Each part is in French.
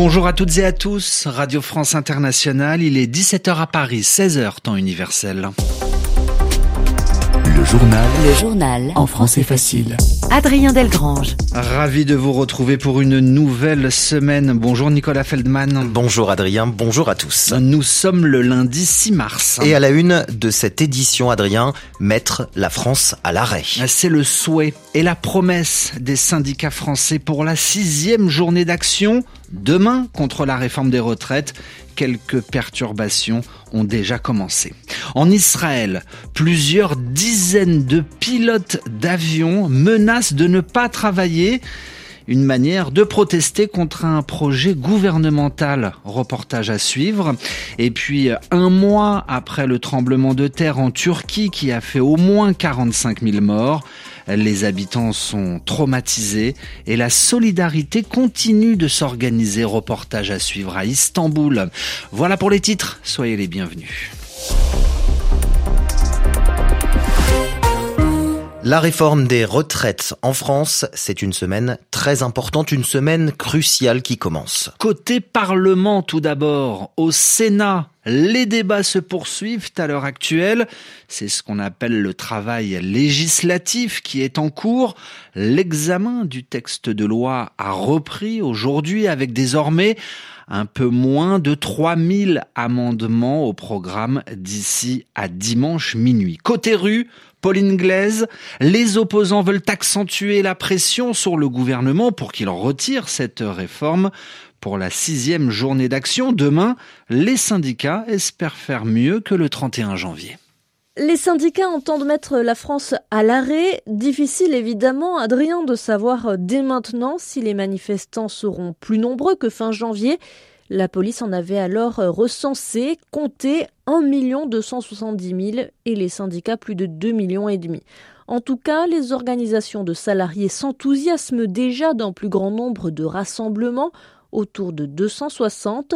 Bonjour à toutes et à tous, Radio France Internationale, il est 17h à Paris, 16h temps universel. Le journal. Le journal. En français facile. Adrien Delgrange. Ravi de vous retrouver pour une nouvelle semaine. Bonjour Nicolas Feldman. Bonjour Adrien, bonjour à tous. Nous sommes le lundi 6 mars. Et à la une de cette édition, Adrien, mettre la France à l'arrêt. C'est le souhait et la promesse des syndicats français pour la sixième journée d'action demain contre la réforme des retraites quelques perturbations ont déjà commencé. En Israël, plusieurs dizaines de pilotes d'avions menacent de ne pas travailler une manière de protester contre un projet gouvernemental. Reportage à suivre. Et puis, un mois après le tremblement de terre en Turquie qui a fait au moins 45 000 morts, les habitants sont traumatisés et la solidarité continue de s'organiser. Reportage à suivre à Istanbul. Voilà pour les titres. Soyez les bienvenus. La réforme des retraites en France, c'est une semaine très importante, une semaine cruciale qui commence. Côté Parlement tout d'abord, au Sénat, les débats se poursuivent à l'heure actuelle. C'est ce qu'on appelle le travail législatif qui est en cours. L'examen du texte de loi a repris aujourd'hui avec désormais un peu moins de 3000 amendements au programme d'ici à dimanche minuit. Côté rue, Pauline Glaise, les opposants veulent accentuer la pression sur le gouvernement pour qu'il retire cette réforme. Pour la sixième journée d'action, demain, les syndicats espèrent faire mieux que le 31 janvier. Les syndicats entendent mettre la France à l'arrêt. Difficile évidemment, Adrien, de savoir dès maintenant si les manifestants seront plus nombreux que fin janvier. La police en avait alors recensé, compté 1 270 000 et les syndicats plus de 2 millions et demi. En tout cas, les organisations de salariés s'enthousiasment déjà d'un plus grand nombre de rassemblements, autour de 260.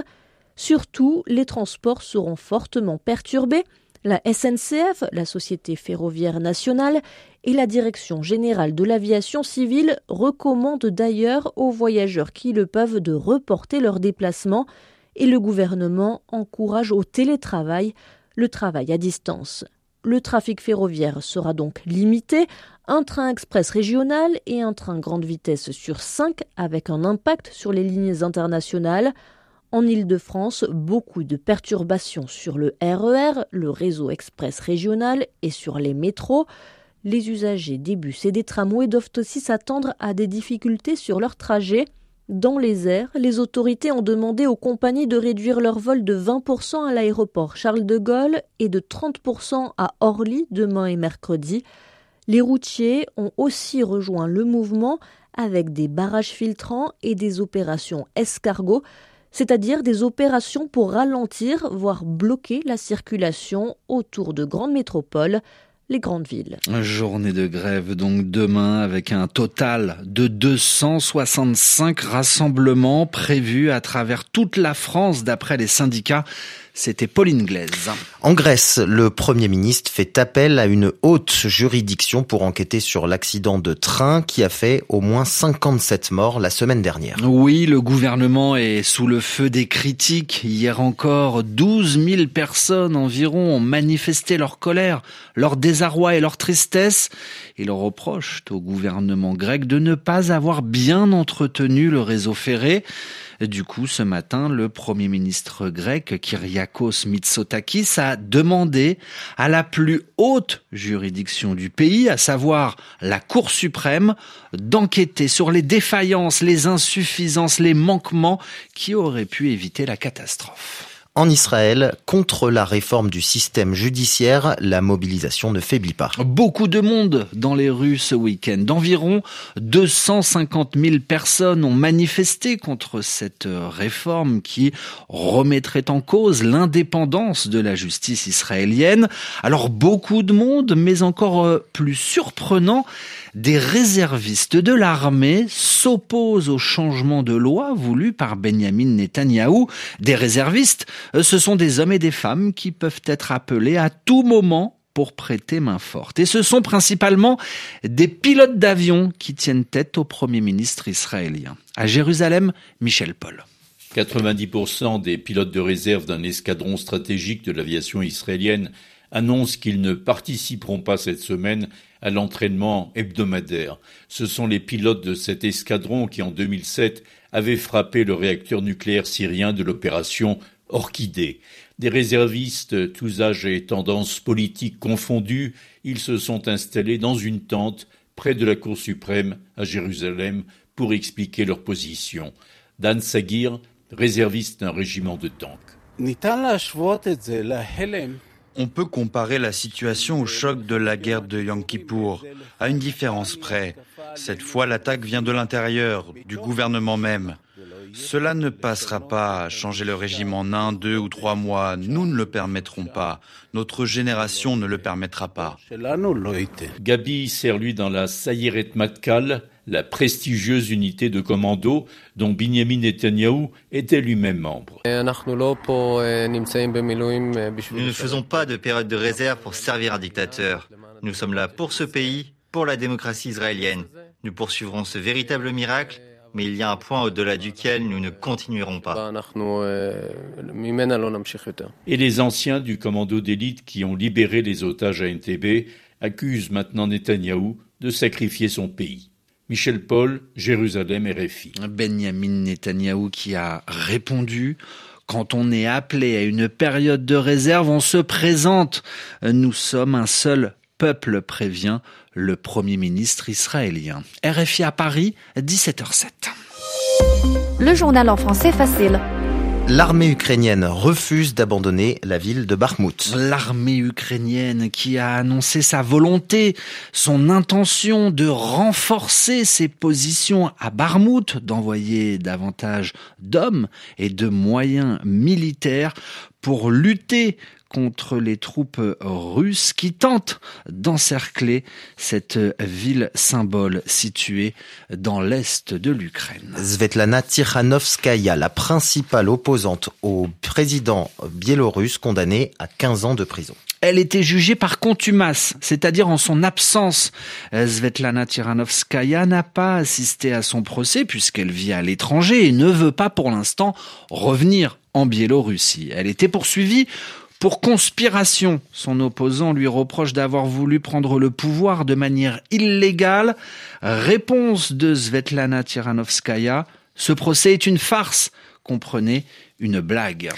Surtout, les transports seront fortement perturbés. La SNCF, la Société ferroviaire nationale, et la Direction générale de l'aviation civile recommandent d'ailleurs aux voyageurs qui le peuvent de reporter leurs déplacements et le gouvernement encourage au télétravail, le travail à distance. Le trafic ferroviaire sera donc limité, un train express régional et un train grande vitesse sur cinq avec un impact sur les lignes internationales. En Île-de-France, beaucoup de perturbations sur le RER, e le réseau express régional et sur les métros. Les usagers des bus et des tramways doivent aussi s'attendre à des difficultés sur leur trajet. Dans les airs, les autorités ont demandé aux compagnies de réduire leur vol de 20% à l'aéroport Charles de Gaulle et de 30% à Orly demain et mercredi. Les routiers ont aussi rejoint le mouvement avec des barrages filtrants et des opérations escargot c'est-à-dire des opérations pour ralentir, voire bloquer la circulation autour de grandes métropoles les grandes villes. Journée de grève donc demain avec un total de 265 rassemblements prévus à travers toute la France d'après les syndicats. C'était Pauline Glaise. En Grèce, le Premier ministre fait appel à une haute juridiction pour enquêter sur l'accident de train qui a fait au moins 57 morts la semaine dernière. Oui, le gouvernement est sous le feu des critiques. Hier encore, 12 000 personnes environ ont manifesté leur colère, leur désarroi et leur tristesse. Ils reprochent au gouvernement grec de ne pas avoir bien entretenu le réseau ferré. Du coup, ce matin, le Premier ministre grec, Kyriakos Mitsotakis, a demandé à la plus haute juridiction du pays, à savoir la Cour suprême, d'enquêter sur les défaillances, les insuffisances, les manquements qui auraient pu éviter la catastrophe. En Israël, contre la réforme du système judiciaire, la mobilisation ne faiblit pas. Beaucoup de monde dans les rues ce week-end. Environ 250 000 personnes ont manifesté contre cette réforme qui remettrait en cause l'indépendance de la justice israélienne. Alors beaucoup de monde, mais encore euh, plus surprenant, des réservistes de l'armée s'opposent au changement de loi voulu par Benjamin Netanyahou. Des réservistes, euh, ce sont des hommes et des femmes qui peuvent être appelés à tout moment pour prêter main forte. Et ce sont principalement des pilotes d'avion qui tiennent tête au Premier ministre israélien. À Jérusalem, Michel Paul. 90% des pilotes de réserve d'un escadron stratégique de l'aviation israélienne annoncent qu'ils ne participeront pas cette semaine à l'entraînement hebdomadaire. Ce sont les pilotes de cet escadron qui, en 2007, avaient frappé le réacteur nucléaire syrien de l'opération Orchidée. Des réservistes, tous âges et tendances politiques confondus, ils se sont installés dans une tente près de la Cour suprême à Jérusalem pour expliquer leur position. Dan Sagir, réserviste d'un régiment de tanks. On peut comparer la situation au choc de la guerre de Yom à une différence près. Cette fois, l'attaque vient de l'intérieur, du gouvernement même. Cela ne passera pas. Changer le régime en un, deux ou trois mois, nous ne le permettrons pas. Notre génération ne le permettra pas. Gabi sert lui dans la Sayeret Matkal, la prestigieuse unité de commando dont Binyamin Netanyahu était lui-même membre. Nous ne faisons pas de période de réserve pour servir un dictateur. Nous sommes là pour ce pays, pour la démocratie israélienne. Nous poursuivrons ce véritable miracle mais il y a un point au-delà duquel nous ne continuerons pas. Et les anciens du commando d'élite qui ont libéré les otages à NTB accusent maintenant Netanyahou de sacrifier son pays. Michel Paul, Jérusalem RFI. Benjamin Netanyahou qui a répondu quand on est appelé à une période de réserve, on se présente. Nous sommes un seul peuple, prévient le Premier ministre israélien. RFI à Paris, 17h07. Le journal en français facile. L'armée ukrainienne refuse d'abandonner la ville de Bakhmut. L'armée ukrainienne qui a annoncé sa volonté, son intention de renforcer ses positions à Bakhmut, d'envoyer davantage d'hommes et de moyens militaires pour lutter contre les troupes russes qui tentent d'encercler cette ville symbole située dans l'est de l'Ukraine. Svetlana Tikhanovskaya, la principale opposante au président biélorusse condamné à 15 ans de prison. Elle était jugée par contumace, c'est-à-dire en son absence. Svetlana Tiranovskaya n'a pas assisté à son procès puisqu'elle vit à l'étranger et ne veut pas pour l'instant revenir en Biélorussie. Elle était poursuivie pour conspiration, son opposant lui reproche d'avoir voulu prendre le pouvoir de manière illégale. Réponse de Svetlana Tiranovskaya, ce procès est une farce, comprenez, une blague.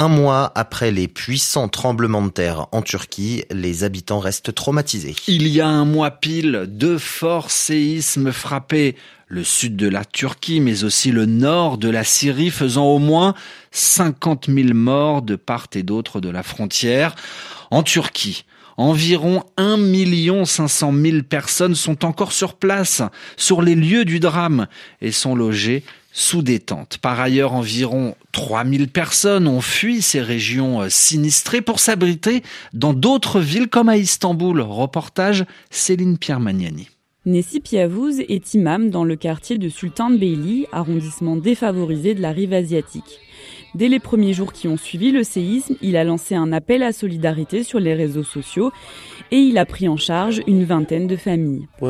Un mois après les puissants tremblements de terre en Turquie, les habitants restent traumatisés. Il y a un mois pile, deux forts séismes frappaient le sud de la Turquie, mais aussi le nord de la Syrie, faisant au moins 50 000 morts de part et d'autre de la frontière. En Turquie, Environ 1 500 000 personnes sont encore sur place, sur les lieux du drame, et sont logées sous détente. Par ailleurs, environ 3000 personnes ont fui ces régions euh, sinistrées pour s'abriter dans d'autres villes comme à Istanbul. Reportage Céline Pierre Magnani. Nessi Piavouz est imam dans le quartier de Sultan Beyli, arrondissement défavorisé de la rive asiatique. Dès les premiers jours qui ont suivi le séisme, il a lancé un appel à solidarité sur les réseaux sociaux et il a pris en charge une vingtaine de familles. Je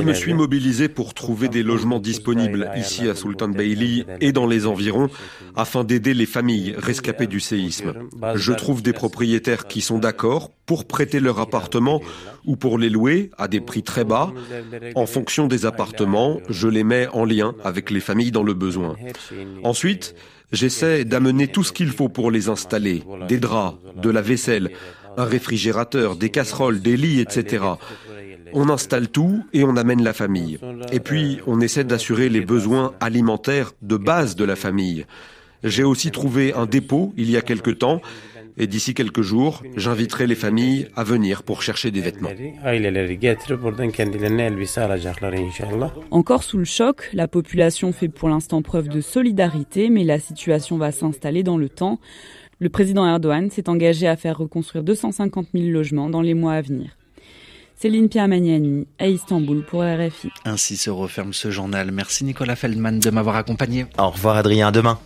me suis mobilisé pour trouver des logements disponibles ici à Sultan Beyli et dans les environs afin d'aider les familles rescapées du séisme. Je trouve des propriétaires qui sont d'accord pour prêter leur appartement ou pour les louer à des prix très bas. En fonction des appartements, je les mets en lien avec les familles dans le besoin. Ensuite, j'essaie d'amener tout ce qu'il faut pour les installer, des draps, de la vaisselle, un réfrigérateur, des casseroles, des lits, etc. On installe tout et on amène la famille. Et puis, on essaie d'assurer les besoins alimentaires de base de la famille. J'ai aussi trouvé un dépôt il y a quelque temps et d'ici quelques jours, j'inviterai les familles à venir pour chercher des vêtements. Encore sous le choc, la population fait pour l'instant preuve de solidarité, mais la situation va s'installer dans le temps. Le président Erdogan s'est engagé à faire reconstruire 250 000 logements dans les mois à venir. Céline Piamagnani à Istanbul pour RFI. Ainsi se referme ce journal. Merci Nicolas Feldman de m'avoir accompagné. Au revoir Adrien, à demain.